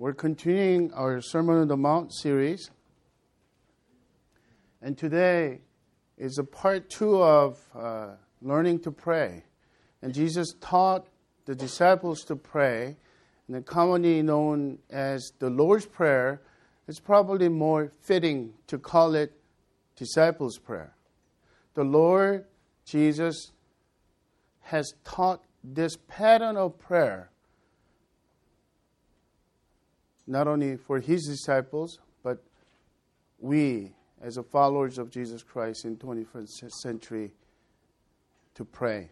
We're continuing our Sermon on the Mount series. And today is a part two of uh, learning to pray. And Jesus taught the disciples to pray, and the commonly known as the Lord's Prayer. It's probably more fitting to call it disciples' prayer. The Lord Jesus has taught this pattern of prayer not only for his disciples, but we as followers of Jesus Christ in 21st century to pray.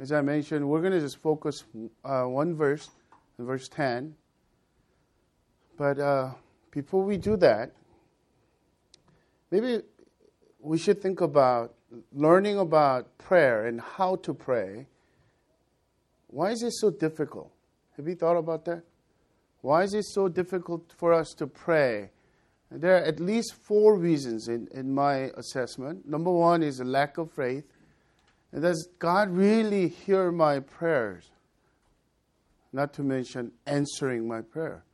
As I mentioned, we're going to just focus uh, one verse, verse 10. But uh, before we do that, maybe we should think about learning about prayer and how to pray why is it so difficult? Have you thought about that? Why is it so difficult for us to pray? There are at least four reasons in, in my assessment. Number one is a lack of faith. And does God really hear my prayers? Not to mention answering my prayer.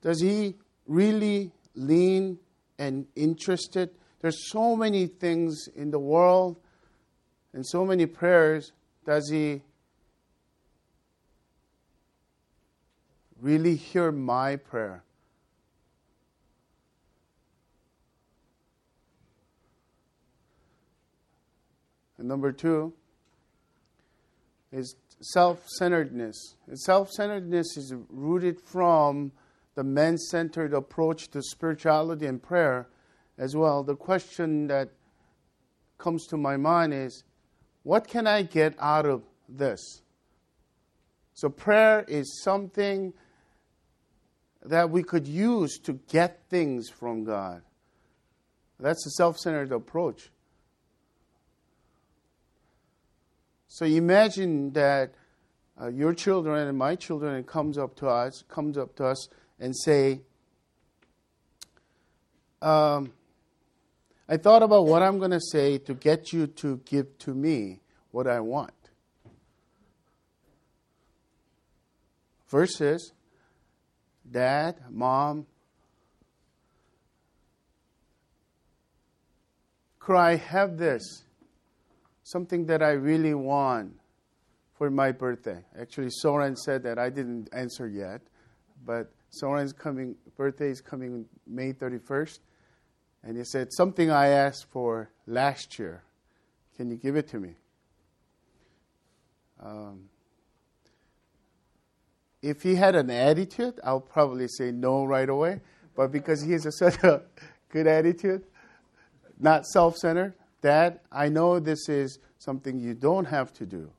Does He really lean and interested? There's so many things in the world and so many prayers. Does He really hear my prayer. And number two is self centeredness. Self centeredness is rooted from the man centered approach to spirituality and prayer as well. The question that comes to my mind is what can I get out of this? So, prayer is something that we could use to get things from God. That's a self centered approach. So imagine that uh, your children and my children comes up to us, comes up to us and say, um, I thought about what I'm going to say to get you to give to me what I want. Versus, Dad, Mom, cry, have this. Something that I really want for my birthday. Actually, Soren said that I didn't answer yet, but Soren's coming birthday is coming May 31st, and he said something I asked for last year. Can you give it to me? Um, if he had an attitude, I'll probably say no right away. But because he has a such a good attitude, not self centered, Dad, I know this is something you don't have to do,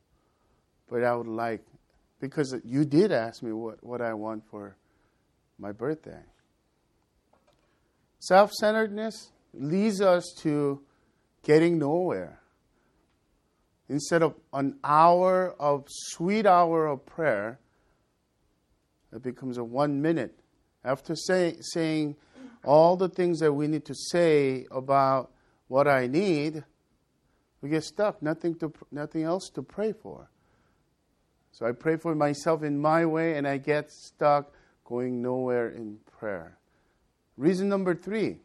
but I would like, because you did ask me what, what I want for my birthday. Self centeredness leads us to getting nowhere. Instead of an hour of sweet hour of prayer, it becomes a one minute. After say, saying all the things that we need to say about what I need, we get stuck. Nothing, to, nothing else to pray for. So I pray for myself in my way, and I get stuck going nowhere in prayer. Reason number three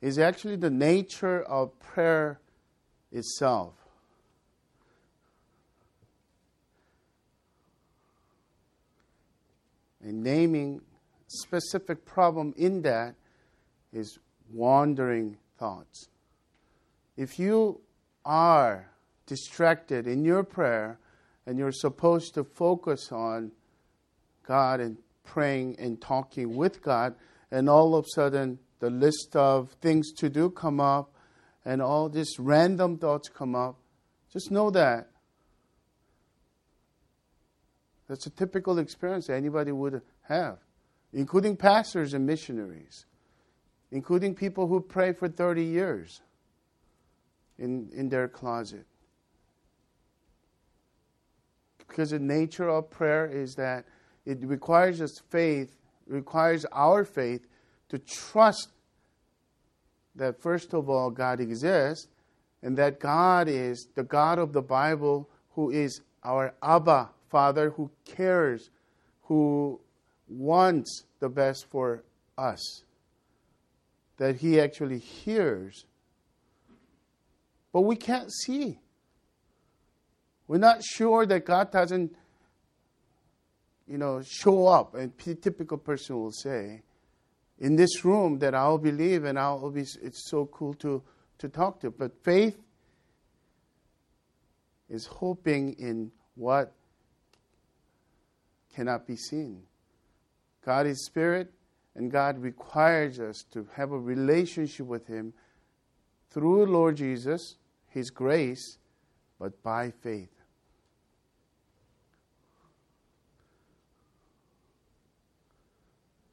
is actually the nature of prayer itself. And naming specific problem in that is wandering thoughts. If you are distracted in your prayer and you're supposed to focus on God and praying and talking with God, and all of a sudden the list of things to do come up and all these random thoughts come up, just know that that's a typical experience anybody would have, including pastors and missionaries, including people who pray for 30 years in, in their closet. Because the nature of prayer is that it requires us faith, requires our faith to trust that first of all God exists and that God is the God of the Bible who is our Abba Father who cares, who wants the best for us, that He actually hears. But we can't see. We're not sure that God doesn't, you know, show up. And a typical person will say, in this room that I'll believe and I'll be, it's so cool to, to talk to. But faith is hoping in what cannot be seen. God is spirit, and God requires us to have a relationship with Him through Lord Jesus, His grace, but by faith.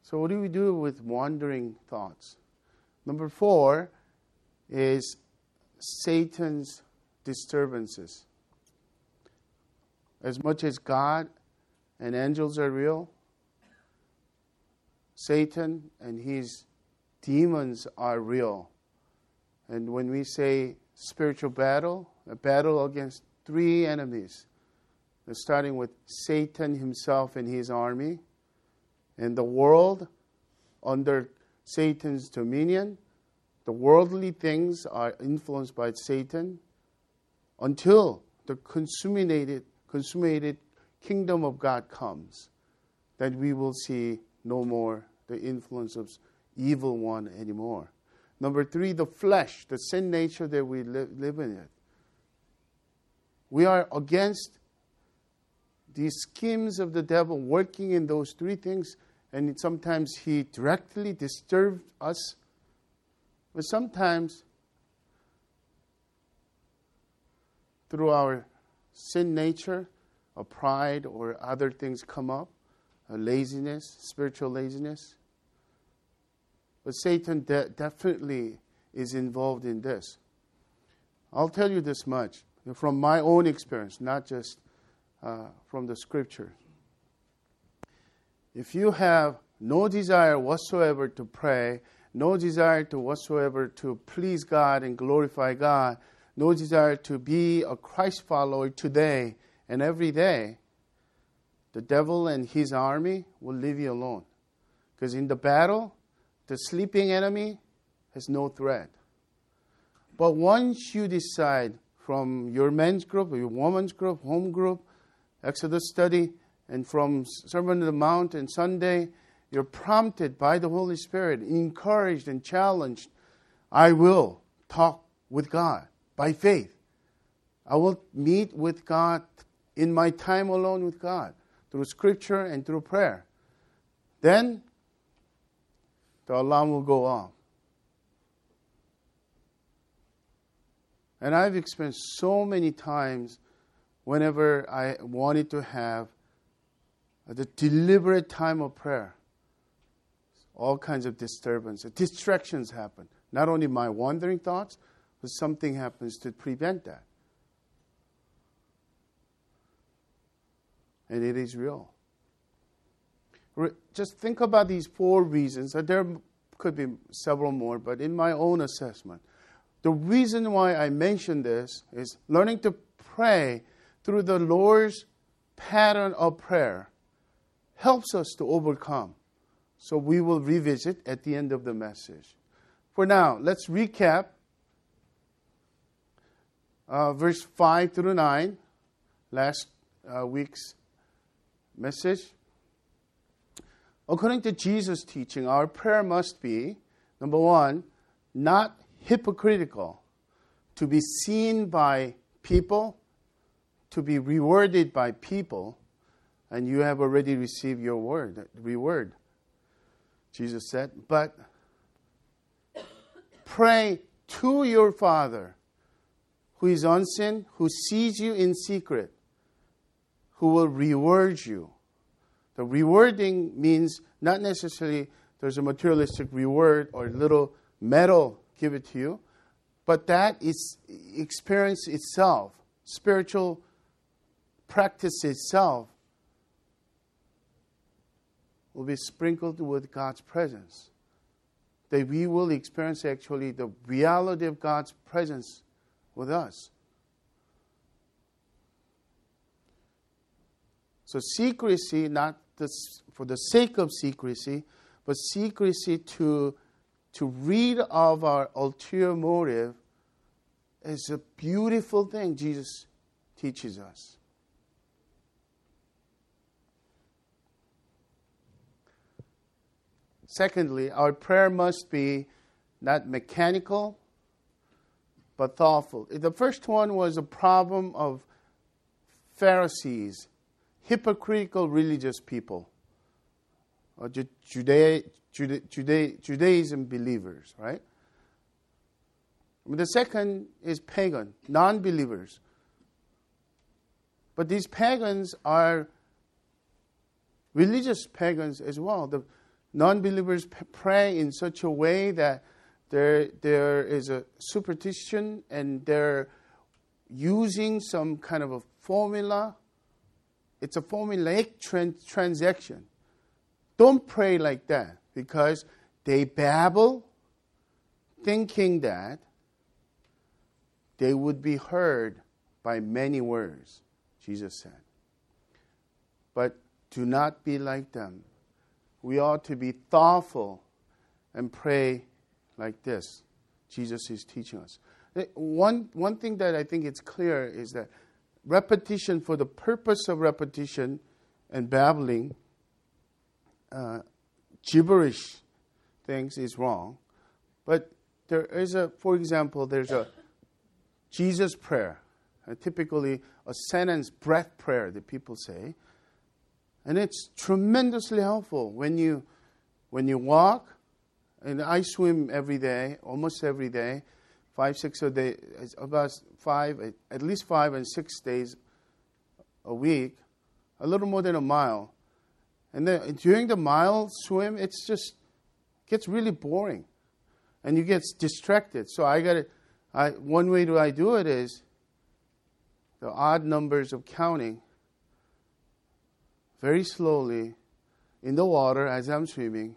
So, what do we do with wandering thoughts? Number four is Satan's disturbances. As much as God and angels are real, Satan and his demons are real. And when we say spiritual battle, a battle against three enemies, starting with Satan himself and his army, and the world under Satan's dominion, the worldly things are influenced by Satan until the consummated, consummated kingdom of God comes, that we will see no more the influence of evil one anymore. Number three, the flesh, the sin nature that we live, live in it. We are against these schemes of the devil working in those three things, and sometimes he directly disturbs us, but sometimes through our sin nature, or pride or other things come up, laziness, spiritual laziness. But Satan de- definitely is involved in this. I'll tell you this much from my own experience, not just uh, from the scripture. If you have no desire whatsoever to pray, no desire to whatsoever to please God and glorify God, no desire to be a Christ follower today, and every day, the devil and his army will leave you alone. Because in the battle, the sleeping enemy has no threat. But once you decide from your men's group, your women's group, home group, Exodus study, and from Sermon on the Mount and Sunday, you're prompted by the Holy Spirit, encouraged and challenged. I will talk with God by faith. I will meet with God in my time alone with God through scripture and through prayer. Then the alarm will go off. And I've experienced so many times whenever I wanted to have the deliberate time of prayer, all kinds of disturbances, distractions happen. Not only my wandering thoughts, but something happens to prevent that. And it is real. Just think about these four reasons. There could be several more, but in my own assessment, the reason why I mention this is learning to pray through the Lord's pattern of prayer helps us to overcome. So we will revisit at the end of the message. For now, let's recap uh, verse 5 through 9, last uh, week's message. According to Jesus' teaching, our prayer must be number one, not hypocritical, to be seen by people, to be rewarded by people, and you have already received your word, reward. Jesus said, but pray to your Father who is unseen, who sees you in secret who will reward you. The rewarding means not necessarily there's a materialistic reward or little medal give it to you, but that is experience itself, spiritual practice itself will be sprinkled with God's presence. That we will experience actually the reality of God's presence with us. So secrecy, not this, for the sake of secrecy, but secrecy to, to read of our ulterior motive is a beautiful thing Jesus teaches us. Secondly, our prayer must be not mechanical, but thoughtful. The first one was a problem of Pharisees, hypocritical religious people, or Judea, Juda, Judaism believers, right? The second is pagan, non believers. But these pagans are religious pagans as well. The non believers pray in such a way that there, there is a superstition and they're using some kind of a formula. It's a formulaic trans- transaction. Don't pray like that because they babble thinking that they would be heard by many words, Jesus said. But do not be like them. We ought to be thoughtful and pray like this. Jesus is teaching us. One, one thing that I think it's clear is that repetition for the purpose of repetition and babbling, uh, gibberish things is wrong. But there is a, for example, there's a Jesus prayer, uh, typically a sentence breath prayer that people say. And it's tremendously helpful when you, when you walk, and I swim every day, almost every day, five, six a day, about five, at least five and six days a week, a little more than a mile. And then during the mile swim, it's just gets really boring, and you get distracted. So I got I one way to I do it is the odd numbers of counting very slowly in the water as I'm swimming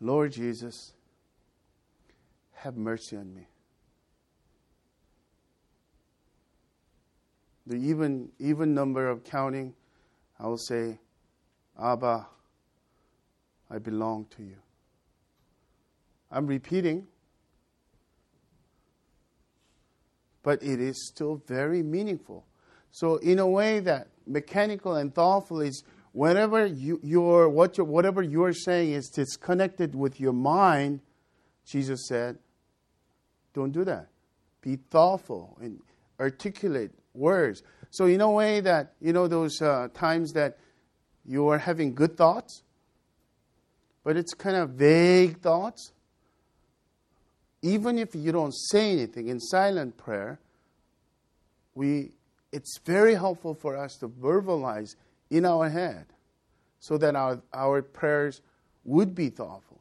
Lord Jesus, have mercy on me. The even, even number of counting, I will say, Abba, I belong to you. I'm repeating, but it is still very meaningful. So, in a way that mechanical and thoughtful is whenever you, you're, what whatever you're saying is disconnected with your mind, Jesus said, don't do that. Be thoughtful and articulate words. So, in a way that, you know, those uh, times that you are having good thoughts, but it's kind of vague thoughts. Even if you don't say anything in silent prayer, we, it's very helpful for us to verbalize in our head so that our, our prayers would be thoughtful.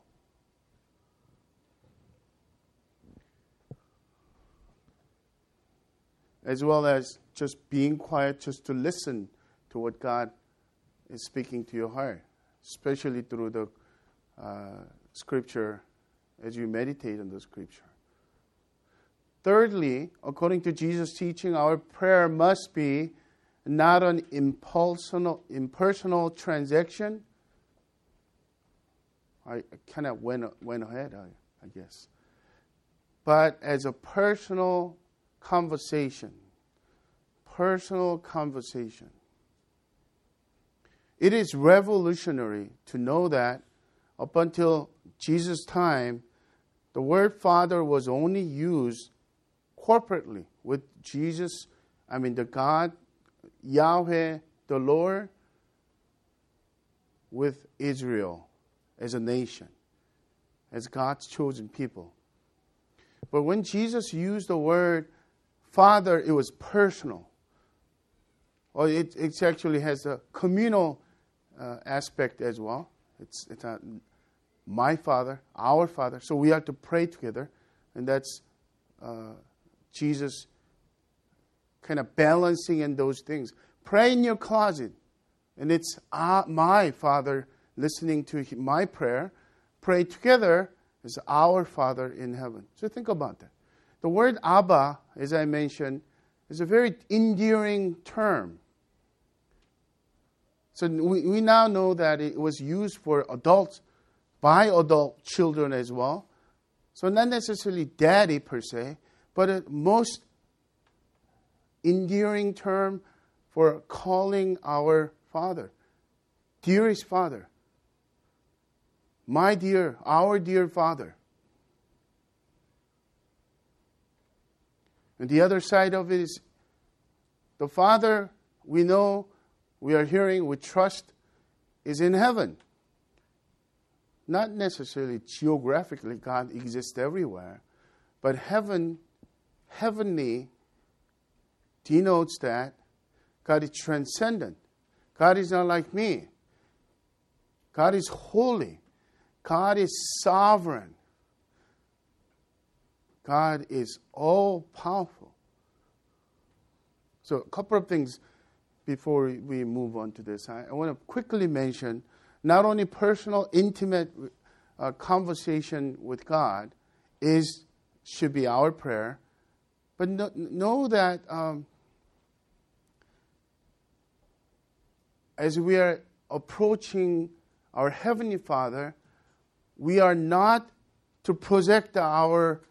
As well as just being quiet, just to listen to what God is speaking to your heart, especially through the uh, scripture as you meditate on the scripture. Thirdly, according to Jesus' teaching, our prayer must be not an impersonal, impersonal transaction. I kind of went, went ahead, I, I guess. But as a personal conversation. Personal conversation. It is revolutionary to know that up until Jesus' time, the word Father was only used corporately with Jesus, I mean, the God Yahweh, the Lord, with Israel as a nation, as God's chosen people. But when Jesus used the word Father, it was personal. Well, it, it actually has a communal uh, aspect as well. It's, it's not my Father, our Father. So we have to pray together, and that's uh, Jesus kind of balancing in those things. Pray in your closet, and it's uh, my Father listening to my prayer. Pray together as our Father in heaven. So think about that. The word Abba, as I mentioned, is a very endearing term. So we, we now know that it was used for adults, by adult children as well. So not necessarily daddy per se, but a most endearing term for calling our father, dearest father, my dear, our dear father. And the other side of it is the Father we know, we are hearing, we trust, is in heaven. Not necessarily geographically, God exists everywhere, but heaven, heavenly, denotes that God is transcendent. God is not like me. God is holy. God is sovereign. God is all powerful. So, a couple of things before we move on to this. I, I want to quickly mention not only personal, intimate uh, conversation with God is should be our prayer, but know, know that um, as we are approaching our Heavenly Father, we are not to project our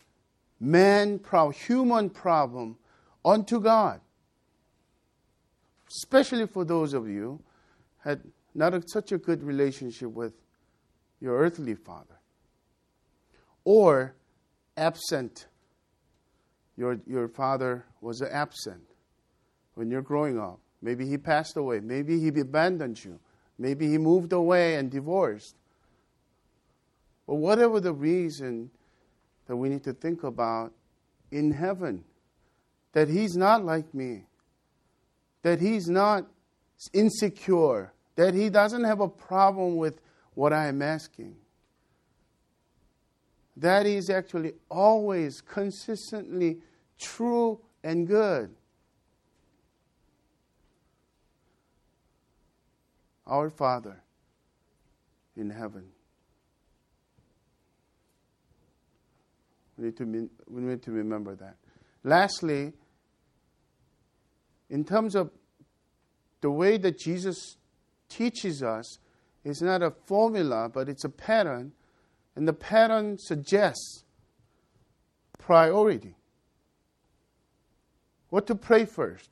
man problem, human problem onto God. Especially for those of you had not a, such a good relationship with your earthly father. Or absent. Your, your father was absent when you're growing up. Maybe he passed away. Maybe he abandoned you. Maybe he moved away and divorced. But whatever the reason, that we need to think about in heaven. That he's not like me. That he's not insecure. That he doesn't have a problem with what I am asking. That is actually always consistently true and good. Our Father in heaven. We need to, we need to remember that. Lastly, in terms of the way that Jesus teaches us, it's not a formula, but it's a pattern. And the pattern suggests priority. What to pray first.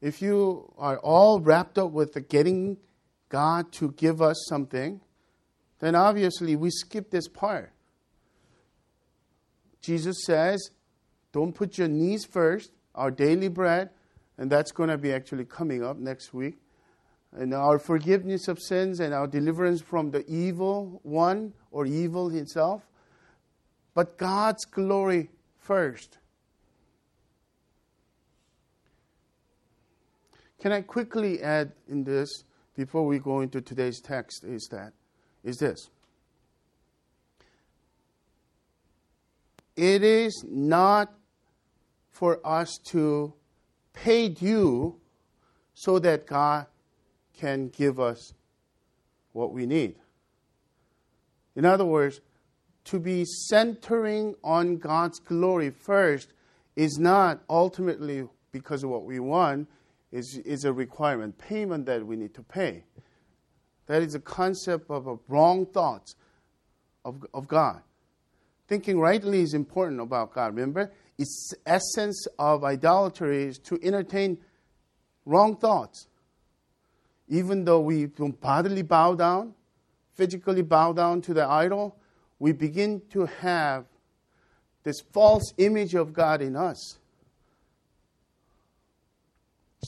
If you are all wrapped up with getting God to give us something, then obviously we skip this part. Jesus says, don't put your needs first, our daily bread, and that's going to be actually coming up next week. And our forgiveness of sins and our deliverance from the evil one or evil himself. But God's glory first. Can I quickly add in this before we go into today's text is that is this. It is not for us to pay you so that God can give us what we need. In other words, to be centering on God's glory first is not ultimately because of what we want, is, is a requirement, payment that we need to pay. That is a concept of a wrong thoughts of, of God. Thinking rightly is important about God. Remember, its essence of idolatry is to entertain wrong thoughts. Even though we don't bodily bow down, physically bow down to the idol, we begin to have this false image of God in us.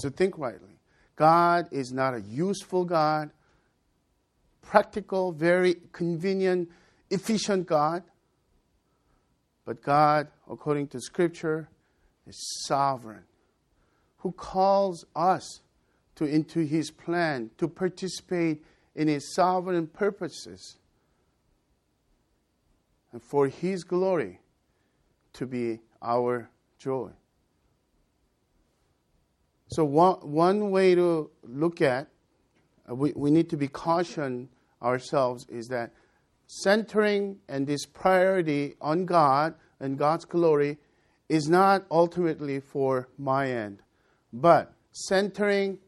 So think rightly. God is not a useful God, practical, very convenient, efficient God. But God, according to Scripture, is sovereign, who calls us to into His plan to participate in His sovereign purposes, and for His glory to be our joy. So one, one way to look at, we, we need to be caution ourselves is that centering and this priority on God and God's glory is not ultimately for my end, but centering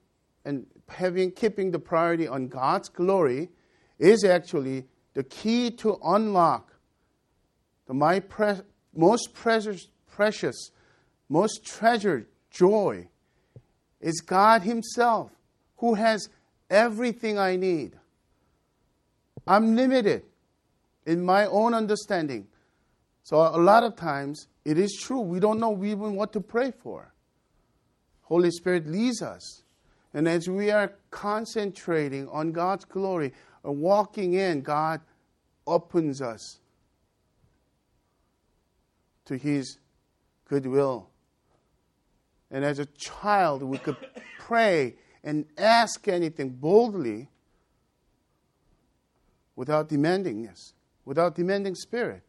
and having keeping the priority on God's glory is actually the key to unlock the my pre- most precious, precious, most treasured joy is God Himself who has everything I need. I'm limited in my own understanding. So a lot of times it is true we don't know even what to pray for. Holy Spirit leads us. And as we are concentrating on God's glory and walking in, God opens us to His goodwill. And as a child, we could pray and ask anything boldly without demandingness, without demanding spirit.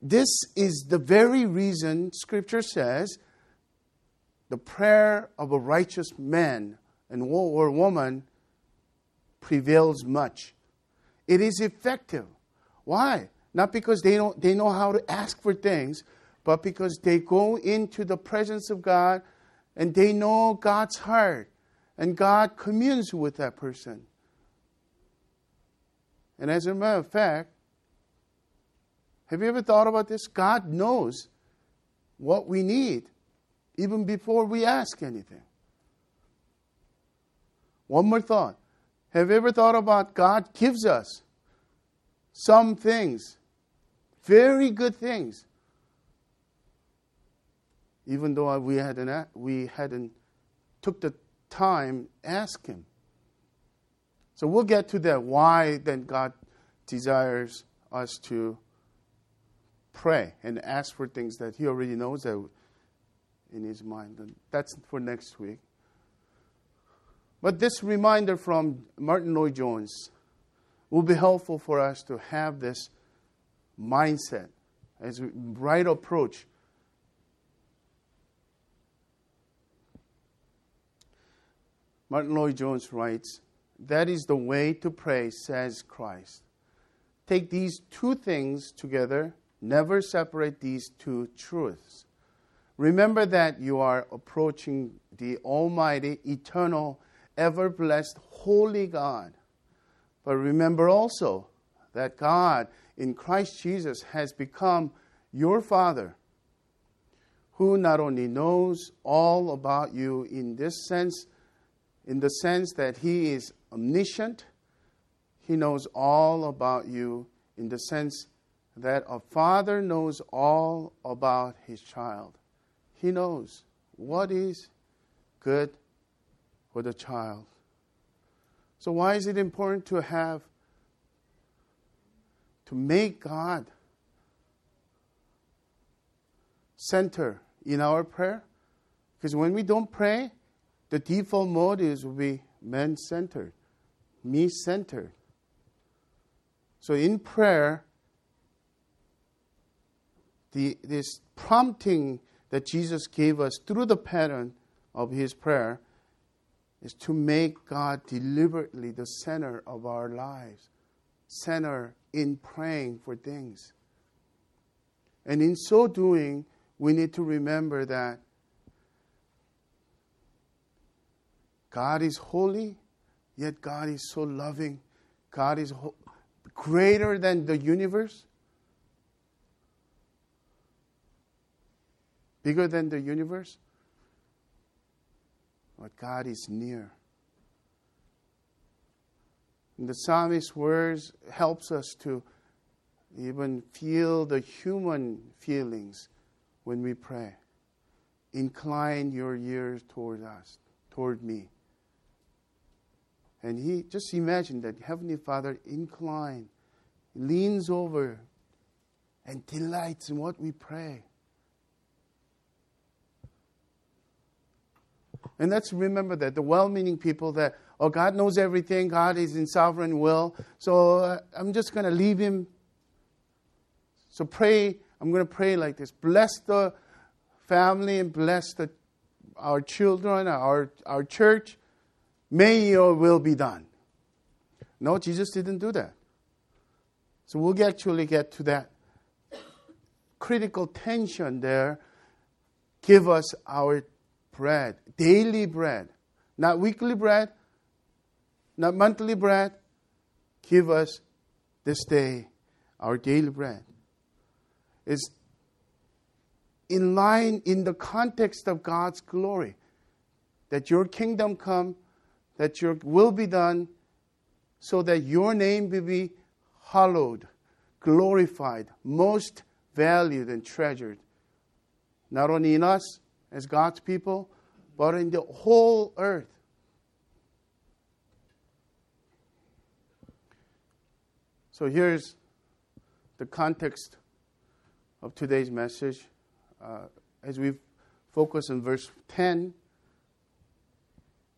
This is the very reason Scripture says the prayer of a righteous man and or woman prevails much. It is effective. Why? Not because they don't they know how to ask for things, but because they go into the presence of God and they know God's heart and God communes with that person. And as a matter of fact, have you ever thought about this? God knows what we need even before we ask anything. One more thought. Have you ever thought about God gives us some things, very good things, even though we hadn't, we hadn't took the time ask Him. So we'll get to that. Why then God desires us to pray and ask for things that He already knows that in His mind. And that's for next week. But this reminder from Martyn Lloyd-Jones will be helpful for us to have this mindset as a right approach. Martyn Lloyd-Jones writes, That is the way to pray, says Christ. Take these two things together, never separate these two truths. Remember that you are approaching the Almighty, eternal, ever blessed, holy God. But remember also that God in Christ Jesus has become your Father, who not only knows all about you in this sense, in the sense that He is omniscient, He knows all about you in the sense that a father knows all about his child. He knows what is good for the child. So, why is it important to have, to make God center in our prayer? Because when we don't pray, the default mode is be man centered, me centered. So, in prayer, the, this prompting that Jesus gave us through the pattern of his prayer is to make God deliberately the center of our lives, center in praying for things. And in so doing, we need to remember that God is holy, yet God is so loving. God is ho- greater than the universe, bigger than the universe. But God is near. And the psalmist's words helps us to even feel the human feelings when we pray. Incline your ears toward us, toward me. And he just imagine that Heavenly Father incline, leans over, and delights in what we pray. And let's remember that the well meaning people that, oh, God knows everything, God is in sovereign will, so uh, I'm just going to leave Him. So pray, I'm going to pray like this bless the family and bless the, our children, our, our church. May your will be done. No, Jesus didn't do that. So we'll actually get to that critical tension there. Give us our bread, daily bread. not weekly bread, not monthly bread. Give us this day our daily bread. Is in line in the context of God's glory. That your kingdom come, that your will be done, so that your name will be hallowed, glorified, most valued and treasured, not only in us as God's people, but in the whole earth. So here's the context of today's message uh, as we focus on verse 10.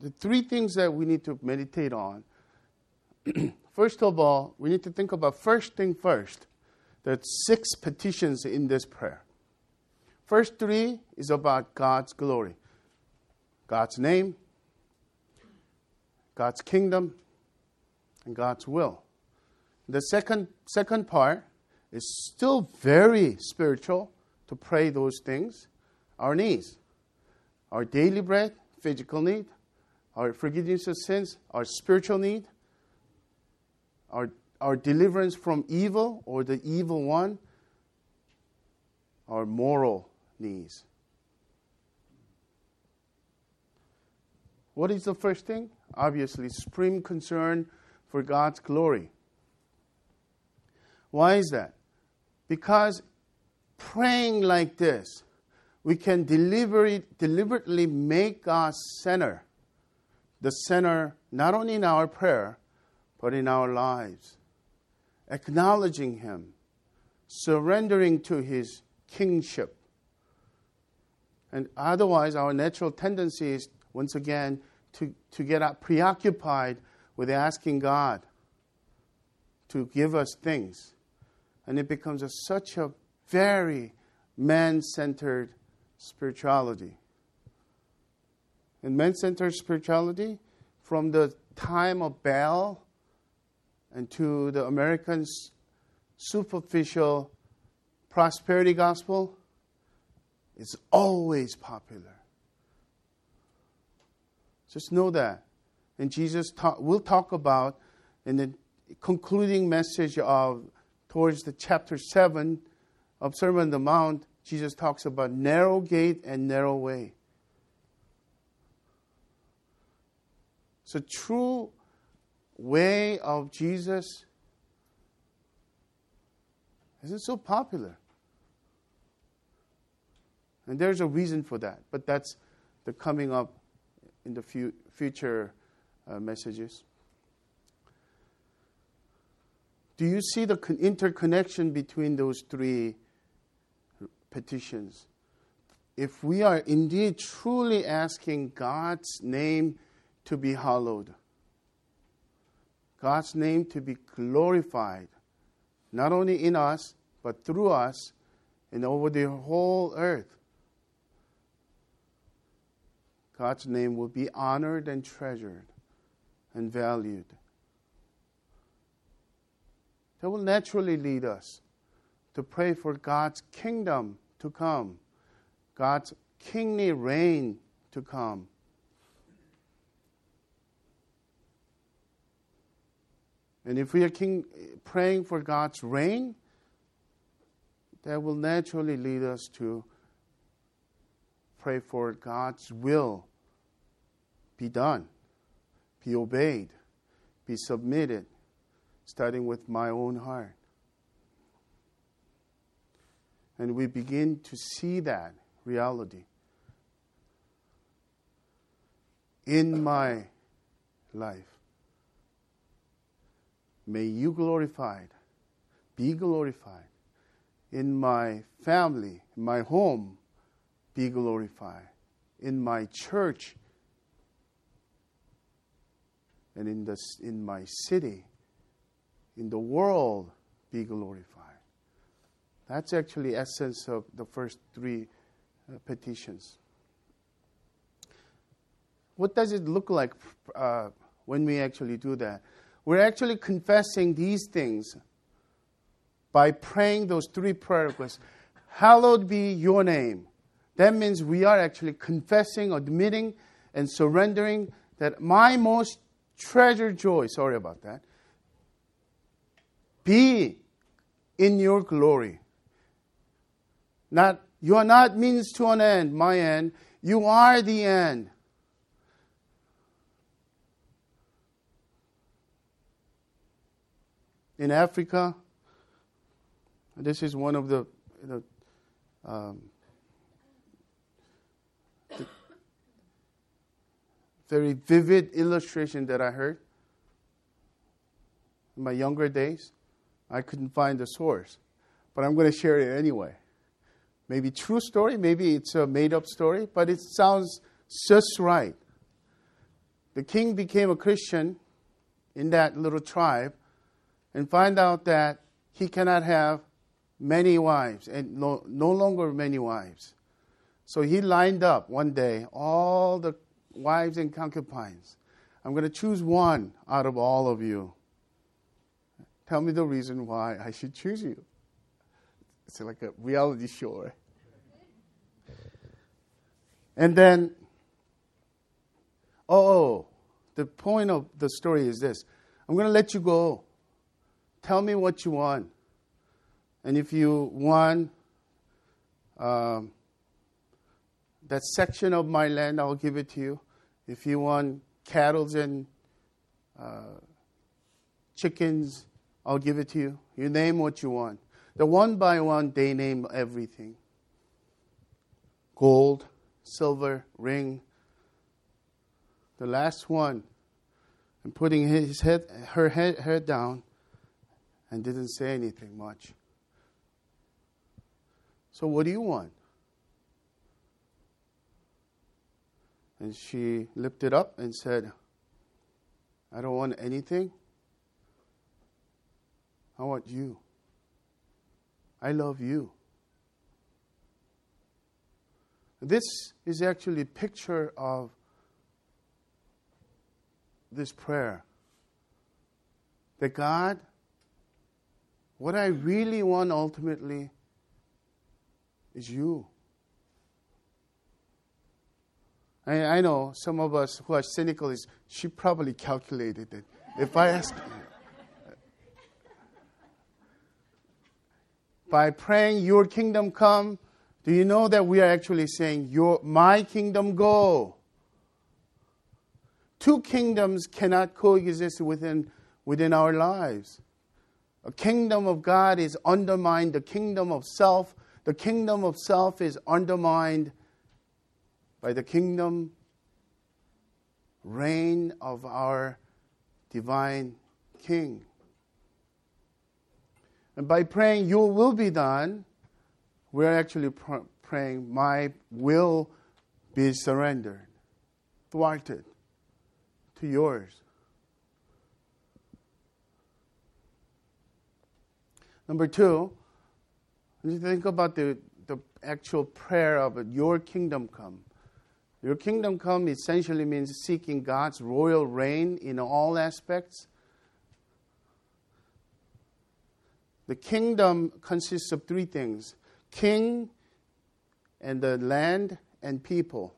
The three things that we need to meditate on. first of all, we need to think about first thing first. There's six petitions in this prayer. First three is about God's glory, God's name, God's kingdom, and God's will. The second, second part is still very spiritual to pray those things. Our needs, our daily bread, physical need, our forgiveness of sins, our spiritual need, our, our deliverance from evil or the evil one, our moral needs. What is the first thing? Obviously, supreme concern for God's glory. Why is that? Because praying like this, we can deliberately make God center, the center not only in our prayer, but in our lives. Acknowledging Him, surrendering to His kingship. And otherwise, our natural tendency is, once again, to, to get preoccupied with asking God to give us things and it becomes a, such a very man centered spirituality. And man centered spirituality, from the time of Baal and to the American superficial prosperity gospel, is always popular. Just know that. And Jesus talk, will talk about in the concluding message of towards the chapter 7 of Sermon on the Mount, Jesus talks about narrow gate and narrow way. So, true way of Jesus isn't so popular. And there's a reason for that, but that's the coming up in the future uh, messages. Do you see the interconnection between those three petitions? If we are indeed truly asking God's name to be hallowed, God's name to be glorified, not only in us, but through us and over the whole earth, God's name will be honored and treasured and valued. That will naturally lead us to pray for God's kingdom to come, God's kingly reign to come. And if we are king, praying for God's reign, that will naturally lead us to pray for God's will be done, be obeyed, be submitted starting with my own heart. And we begin to see that reality in my life. May you glorified, be glorified. In my family, in my home, be glorified. In my church, and in, the, in my city, in the world, be glorified. That's actually essence of the first three uh, petitions. What does it look like uh, when we actually do that? We're actually confessing these things by praying those three prayer requests. Hallowed be your name. That means we are actually confessing, admitting, and surrendering that my most treasured joy, sorry about that, be in your glory. Not you are not means to an end, my end. You are the end. In Africa, this is one of the, the, um, the very vivid illustration that I heard in my younger days. I couldn't find the source, but I'm going to share it anyway. Maybe true story, maybe it's a made up story, but it sounds just right. The king became a Christian in that little tribe and find out that he cannot have many wives and no, no longer many wives. So he lined up one day all the wives and concubines. I'm going to choose one out of all of you. Tell me the reason why I should choose you. It's like a reality show. And then, oh, oh, the point of the story is this I'm going to let you go. Tell me what you want. And if you want um, that section of my land, I'll give it to you. If you want cattle and uh, chickens, I'll give it to you. You name what you want. The one by one, they name everything gold, silver ring. The last one, and putting his head, her head, head down, and didn't say anything much. So, what do you want? And she lifted up and said, I don't want anything. I want you. I love you. This is actually a picture of this prayer. That God, what I really want ultimately is you. I, I know some of us who are cynical is she probably calculated it. If I ask by praying your kingdom come, do you know that we are actually saying, Your, My kingdom go? Two kingdoms cannot coexist within, within our lives. A kingdom of God is undermined, the kingdom of self. The kingdom of self is undermined by the kingdom reign of our divine King. And by praying, Your will be done, we're actually pr- praying, My will be surrendered, thwarted to yours. Number two, you think about the, the actual prayer of your kingdom come. Your kingdom come essentially means seeking God's royal reign in all aspects. The kingdom consists of three things king and the land and people.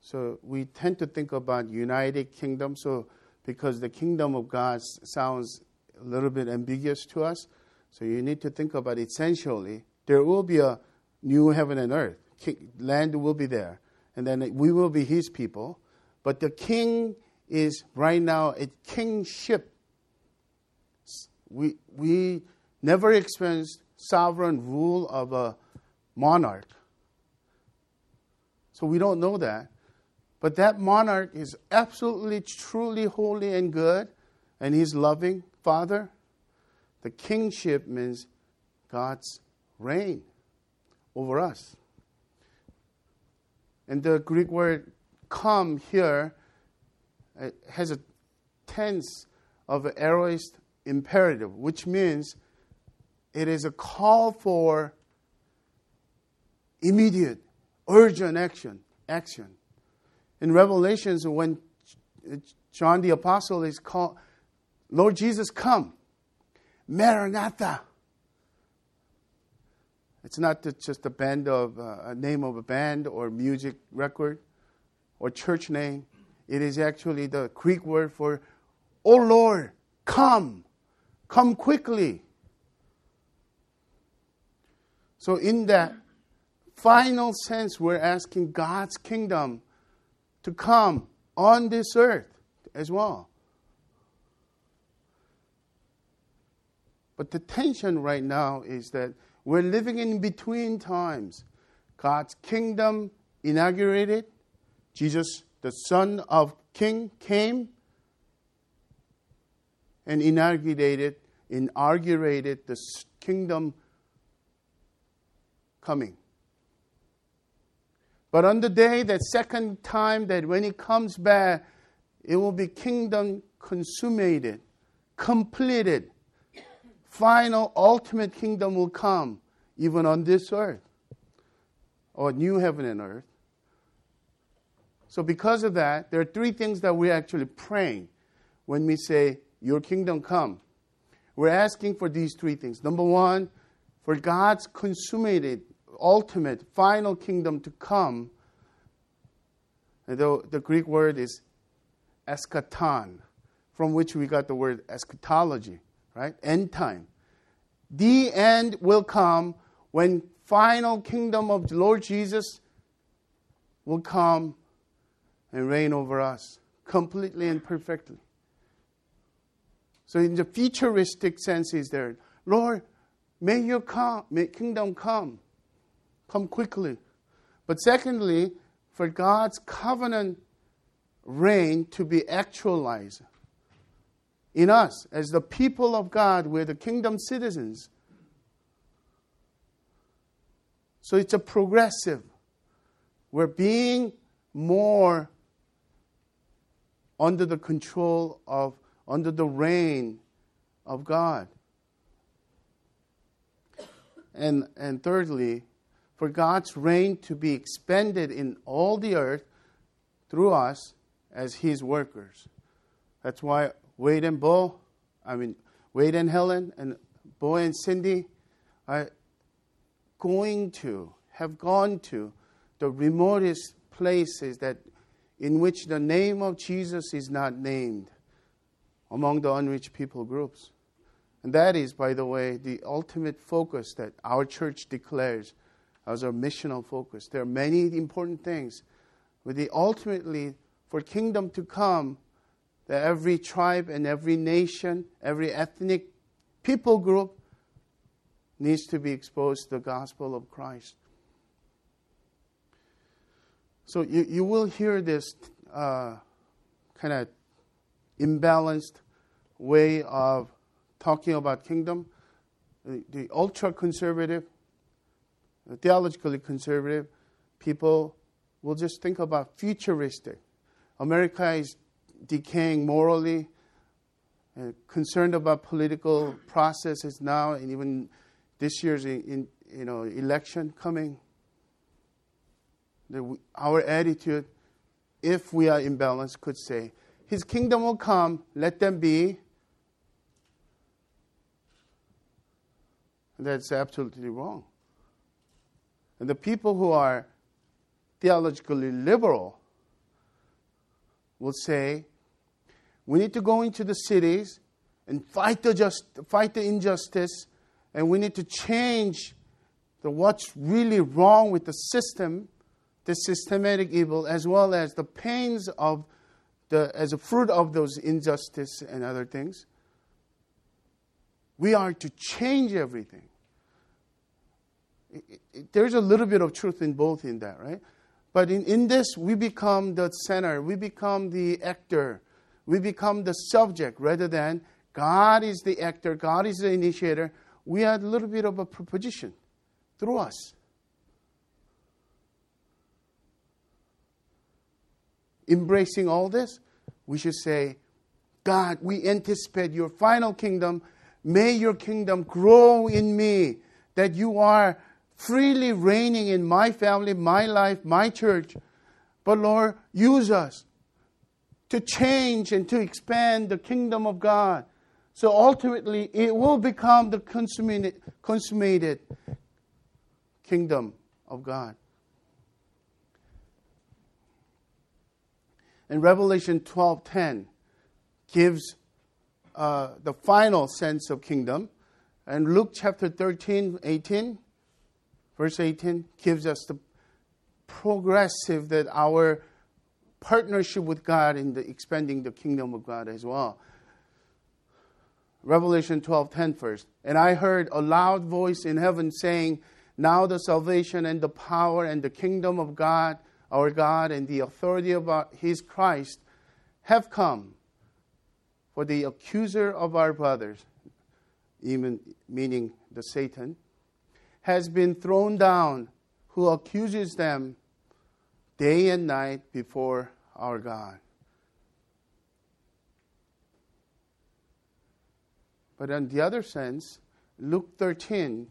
So we tend to think about united kingdom. So because the kingdom of God sounds a little bit ambiguous to us, so you need to think about essentially there will be a new heaven and earth. Land will be there, and then we will be His people. But the king is right now a kingship. We we never experienced sovereign rule of a monarch. So we don't know that. But that monarch is absolutely, truly holy and good, and he's loving Father. The kingship means God's reign over us. And the Greek word come here has a tense of an aorist imperative, which means it is a call for immediate, urgent action. Action. In Revelations, when John the Apostle is called, Lord Jesus, come. Maranatha. It's not just a band of uh, a name of a band or music record or church name. It is actually the Greek word for, Oh Lord, come, come quickly. So, in that final sense, we're asking God's kingdom to come on this earth as well. But the tension right now is that we're living in between times. God's kingdom inaugurated, Jesus, the Son of King, came and inaugurated, inaugurated the kingdom coming. But on the day, that second time, that when he comes back, it will be kingdom consummated, completed. Final, ultimate kingdom will come, even on this earth, or new heaven and earth. So, because of that, there are three things that we're actually praying when we say, Your kingdom come. We're asking for these three things. Number one, for God's consummated, ultimate, final kingdom to come. The, the Greek word is eschaton, from which we got the word eschatology, right? End time. The end will come when final kingdom of the Lord Jesus will come and reign over us completely and perfectly. So in the futuristic sense is there, Lord, may your come, may kingdom come. Come quickly. But secondly, for God's covenant reign to be actualized in us as the people of God, we're the kingdom citizens. So it's a progressive. We're being more under the control of, under the reign of God. And, and thirdly, for God's reign to be expanded in all the earth through us as His workers. That's why Wade and Bo, I mean, Wade and Helen, and Bo and Cindy are going to, have gone to the remotest places that in which the name of Jesus is not named among the unreached people groups. And that is, by the way, the ultimate focus that our church declares as our missional focus. There are many important things, but the ultimately for kingdom to come, that every tribe and every nation, every ethnic people group needs to be exposed to the gospel of Christ. So you, you will hear this uh, kind of imbalanced way of talking about kingdom. The, the ultra conservative, theologically conservative people will just think about futuristic. America is decaying morally, uh, concerned about political processes now, and even this year's in, you know election coming. Our attitude, if we are imbalanced, could say, His kingdom will come, let them be. That's absolutely wrong. And the people who are theologically liberal will say, we need to go into the cities and fight the, just, fight the injustice, and we need to change the, what's really wrong with the system, the systematic evil, as well as the pains of the, as a fruit of those injustice and other things. We are to change everything. It, it, there's a little bit of truth in both in that, right? But in, in this, we become the center, we become the actor, we become the subject rather than God is the actor, God is the initiator. We are a little bit of a proposition through us. Embracing all this, we should say, God, we anticipate your final kingdom. May your kingdom grow in me, that you are freely reigning in my family, my life, my church. But Lord, use us to change and to expand the kingdom of God. So ultimately, it will become the consummated, kingdom of God. And Revelation 12:10 gives uh, the final sense of kingdom. And Luke chapter 13, 18, verse 18 gives us the progressive that our partnership with God in the expanding the kingdom of God as well. Revelation 12:10 first. And I heard a loud voice in heaven saying, "Now the salvation and the power and the kingdom of God, our God, and the authority of our, his Christ have come. For the accuser of our brothers, even meaning the Satan, has been thrown down, who accuses them day and night before our God. But on the other sense, Luke 13,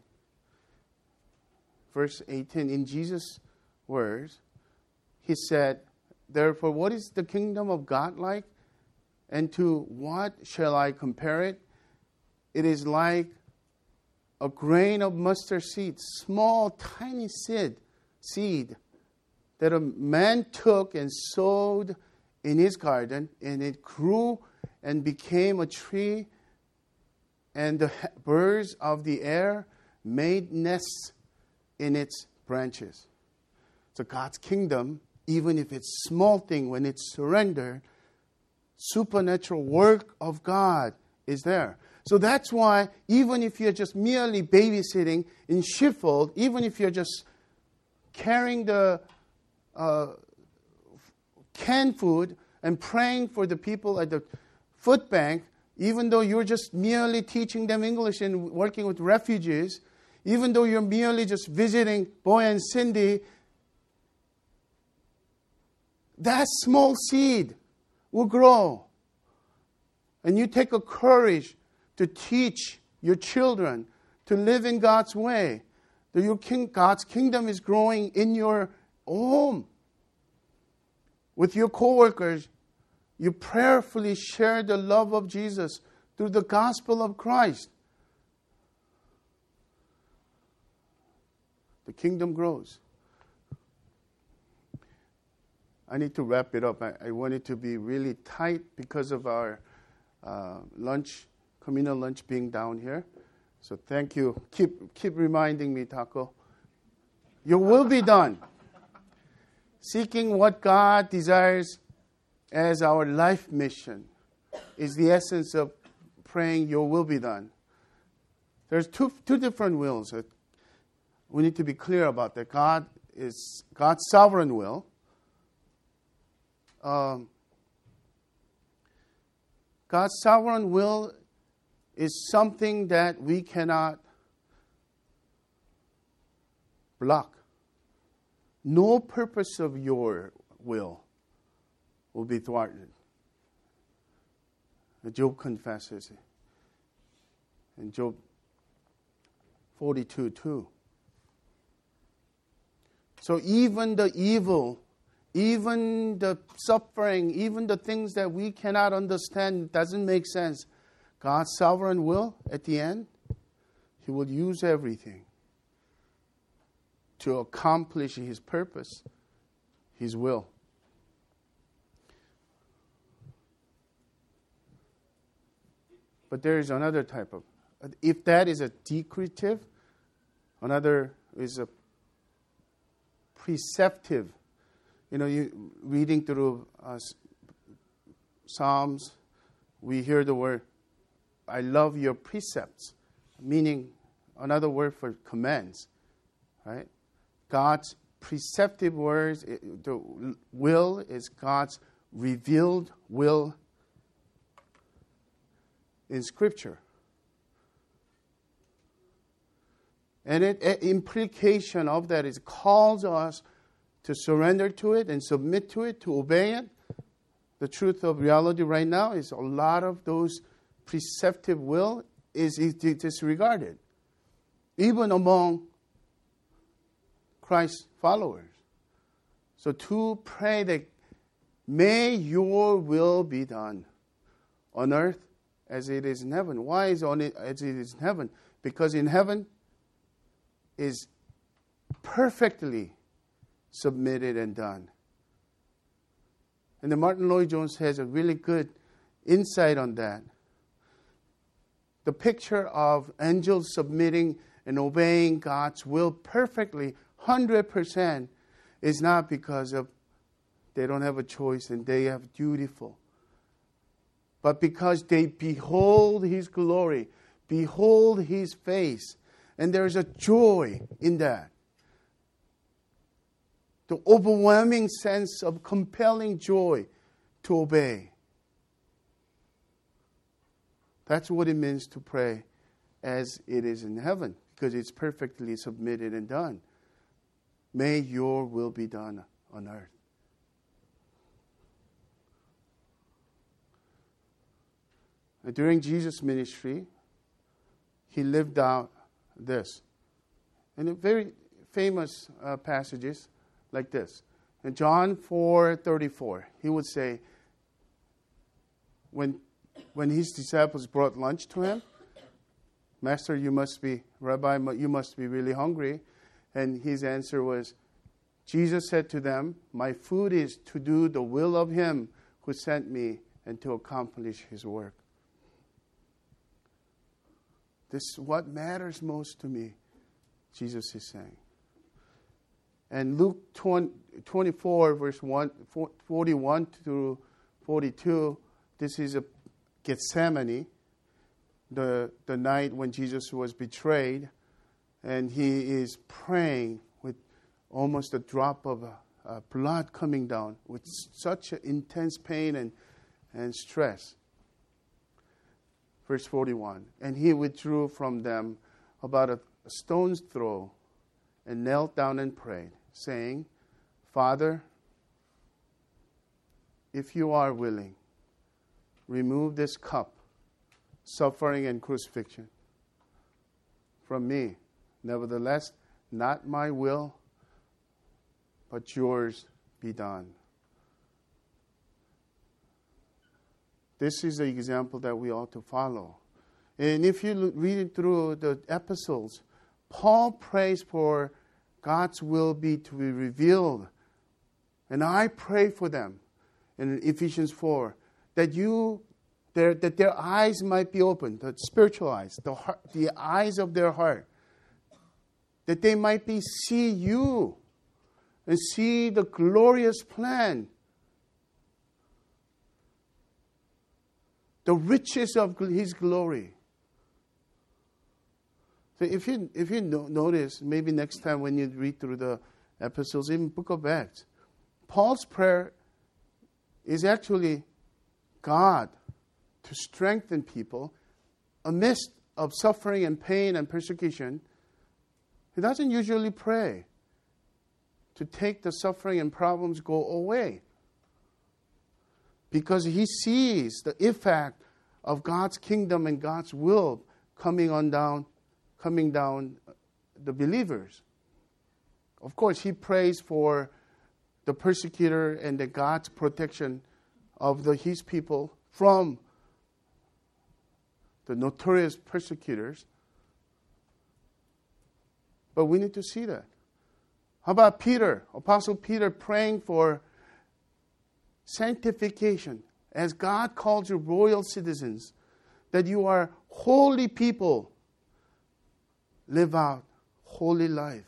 verse 18, in Jesus' words, he said, Therefore, what is the kingdom of God like? And to what shall I compare it? It is like a grain of mustard seed, small, tiny seed, seed that a man took and sowed in his garden, and it grew and became a tree, and the birds of the air made nests in its branches. So God's kingdom, even if it's small thing, when it's surrendered, supernatural work of God is there. So that's why even if you're just merely babysitting in sheepfold, even if you're just carrying the uh, canned food and praying for the people at the food bank, even though you're just merely teaching them English and working with refugees, even though you're merely just visiting Bo and Cindy, that small seed will grow. And you take a courage to teach your children to live in God's way. That your king, God's kingdom is growing in your home. With your coworkers, you prayerfully share the love of Jesus through the gospel of Christ. The kingdom grows. I need to wrap it up. I, I want it to be really tight because of our uh, lunch, communal lunch being down here. So thank you. Keep, keep reminding me, Taco. Your will be done. Seeking what God desires as our life mission is the essence of praying, Your will be done. There's two, two different wills. We need to be clear about that. God is God's sovereign will. Um, God's sovereign will is something that we cannot block. No purpose of your will will be thwarted. Job confesses it. In Job 42 2. So even the evil, even the suffering, even the things that we cannot understand doesn't make sense. God's sovereign will at the end, He will use everything to accomplish his purpose, his will. But there is another type of, if that is a decretive, another is a preceptive. You know, you reading through uh, Psalms, we hear the word, I love your precepts, meaning another word for commands, right? God's preceptive words, the will is God's revealed will in Scripture. And it, implication of that is calls us to surrender to it and submit to it, to obey it. the truth of reality right now is a lot of those preceptive will is, is disregarded, even among Christ's followers. So to pray that may your will be done on earth as it is in heaven. Why is on it as it is in heaven? Because in heaven is perfectly submitted and done. And the Martyn Lloyd-Jones has a really good insight on that. The picture of angels submitting and obeying God's will perfectly, 100%, is not because of they don't have a choice and they have dutiful. But because they behold his glory, behold his face, and there's a joy in that. The overwhelming sense of compelling joy to obey. That's what it means to pray as it is in heaven, because it's perfectly submitted and done. May your will be done on earth. During Jesus' ministry, he lived out this. And very famous uh, passages like this. In John 4:34, he would say, when, when his disciples brought lunch to him, Master, you must be, Rabbi, you must be really hungry. And his answer was, Jesus said to them, My food is to do the will of him who sent me and to accomplish his work. This is what matters most to me, Jesus is saying. And Luke 20, 24, verse 1, 41 through 42, this is a Gethsemane, the, the night when Jesus was betrayed, and he is praying with almost a drop of uh, uh, blood coming down with such intense pain and, and stress. Verse 41 And he withdrew from them about a, a stone's throw and knelt down and prayed, saying, Father, if you are willing, remove this cup, suffering and crucifixion, from me. Nevertheless, not my will, but yours be done. This is the example that we ought to follow. And if you read through the epistles, Paul prays for God's will be to be revealed. And I pray for them in Ephesians 4 that you their, that their eyes might be opened, the spiritual eyes, the, heart, the eyes of their heart, that they might be see you and see the glorious plan the riches of his glory. So if you if you notice, maybe next time when you read through the epistles, even Book of Acts, Paul's prayer is actually God to strengthen people amidst of suffering and pain and persecution. He doesn't usually pray to take the suffering and problems go away because he sees the effect of God's kingdom and God's will coming on down, coming down uh, the believers. Of course, he prays for the persecutor and the God's protection of the, his people from the notorious persecutors. But we need to see that. How about Peter, Apostle Peter, praying for sanctification, as God calls you royal citizens, that you are holy people, live out holy life.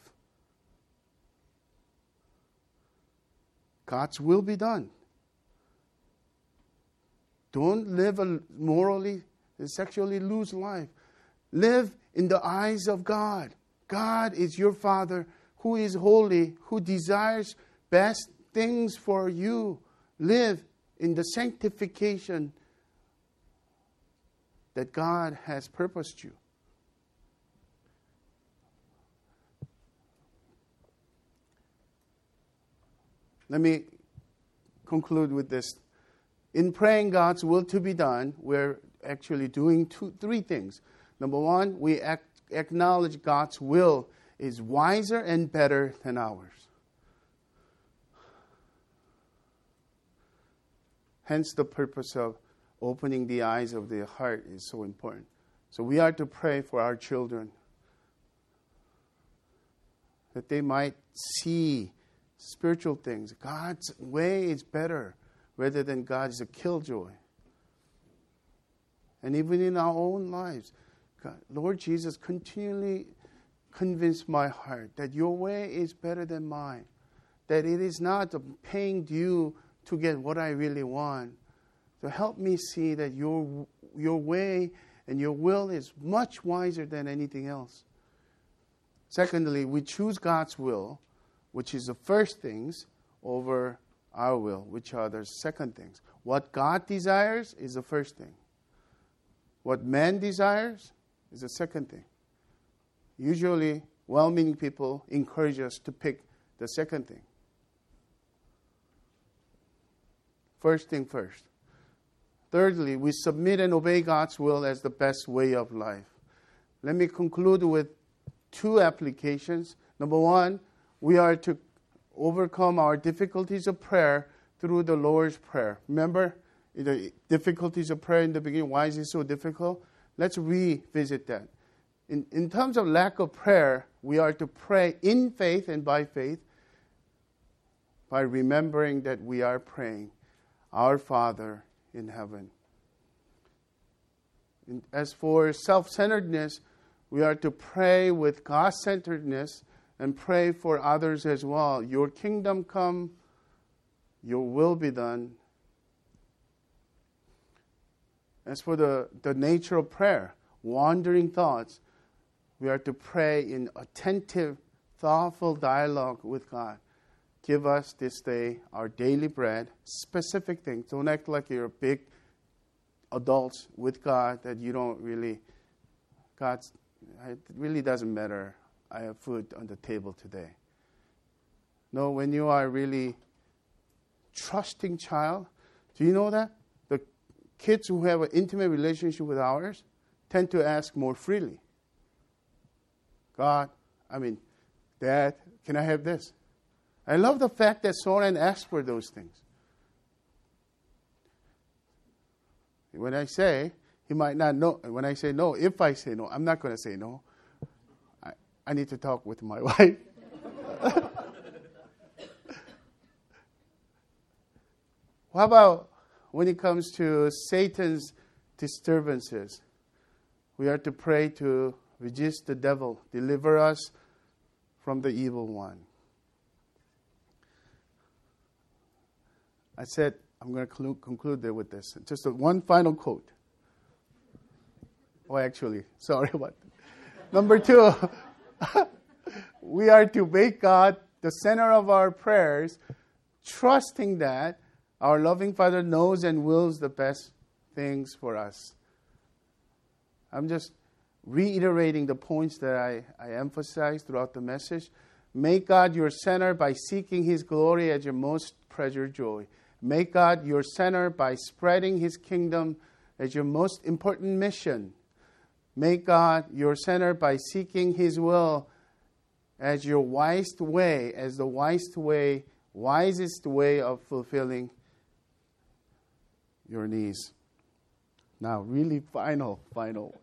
God's will be done. Don't live a morally uh, sexually loose life. Live in the eyes of God. God is your Father who is holy, who desires best things for you live in the sanctification that God has purposed you. Let me conclude with this In praying God's will to be done, we're actually doing two, three things. Number one, we acknowledge God's will is wiser and better than ours. Hence, the purpose of opening the eyes of the heart is so important. So, we are to pray for our children that they might see spiritual things. God's way is better rather than God is a killjoy. And even in our own lives, God, Lord Jesus, continually convince my heart that your way is better than mine, that it is not paying due to get what I really want. So help me see that your, your way and your will is much wiser than anything else. Secondly, we choose God's will, which is the first things, over our will, which are the second things. What God desires is the first thing. What man desires is the second thing. Usually, well meaning people encourage us to pick the second thing. First thing first. Thirdly, we submit and obey God's will as the best way of life. Let me conclude with two applications. Number one, we are to overcome our difficulties of prayer through the Lord's Prayer. Remember the difficulties of prayer in the beginning? Why is it so difficult? Let's revisit that. In, in terms of lack of prayer, we are to pray in faith and by faith by remembering that we are praying, Our Father in heaven. As for self centeredness, we are to pray with God centeredness and pray for others as well. Your kingdom come, your will be done. As for the, the nature of prayer, wandering thoughts, we are to pray in attentive, thoughtful dialogue with God. Give us this day our daily bread, specific things. Don't act like you're a big adults with God that you don't really, God it really doesn't matter. I have food on the table today. No, when you are really trusting child, do you know that? The kids who have an intimate relationship with ours tend to ask more freely. God, I mean, Dad, can I have this? I love the fact that Soren asked for those things. When I say, he might not know. When I say no, if I say no, I'm not going to say no. I, need to talk with my wife. How about when it comes to Satan's disturbances? We are to pray to resist the devil, deliver us from the evil one. I said, I'm going to conclude there with this. Just one final quote. Oh, actually, sorry that. Number two, we are to make God the center of our prayers, trusting that our loving Father knows and wills the best things for us. I'm just reiterating the points that I, I emphasized throughout the message. Make God your center by seeking His glory as your most treasured joy. Make God your center by spreading His kingdom as your most important mission. Make God your center by seeking His will as your wisest way, as the wisest way, wisest way of fulfilling your needs. Now, really final, final.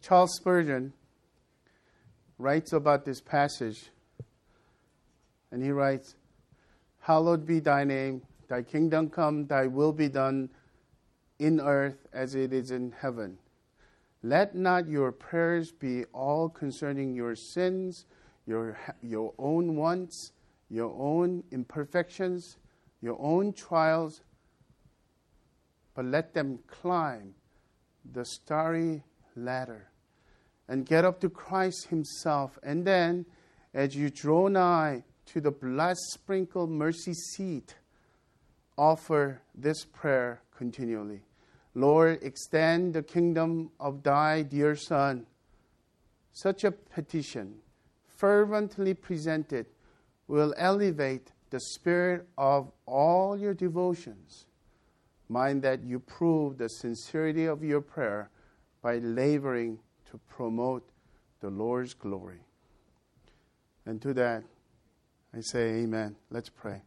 Charles Spurgeon writes about this passage, and he writes, Hallowed be thy name, thy kingdom come, thy will be done in earth as it is in heaven. Let not your prayers be all concerning your sins, your, your own wants, your own imperfections, your own trials, but let them climb the starry ladder and get up to Christ Himself. And then, as you draw nigh to the blood sprinkled mercy seat, offer this prayer continually. Lord, extend the kingdom of thy dear Son. Such a petition, fervently presented, will elevate the spirit of all your devotions. Mind that you prove the sincerity of your prayer by laboring to promote the Lord's glory. And to that, I say, Amen. Let's pray.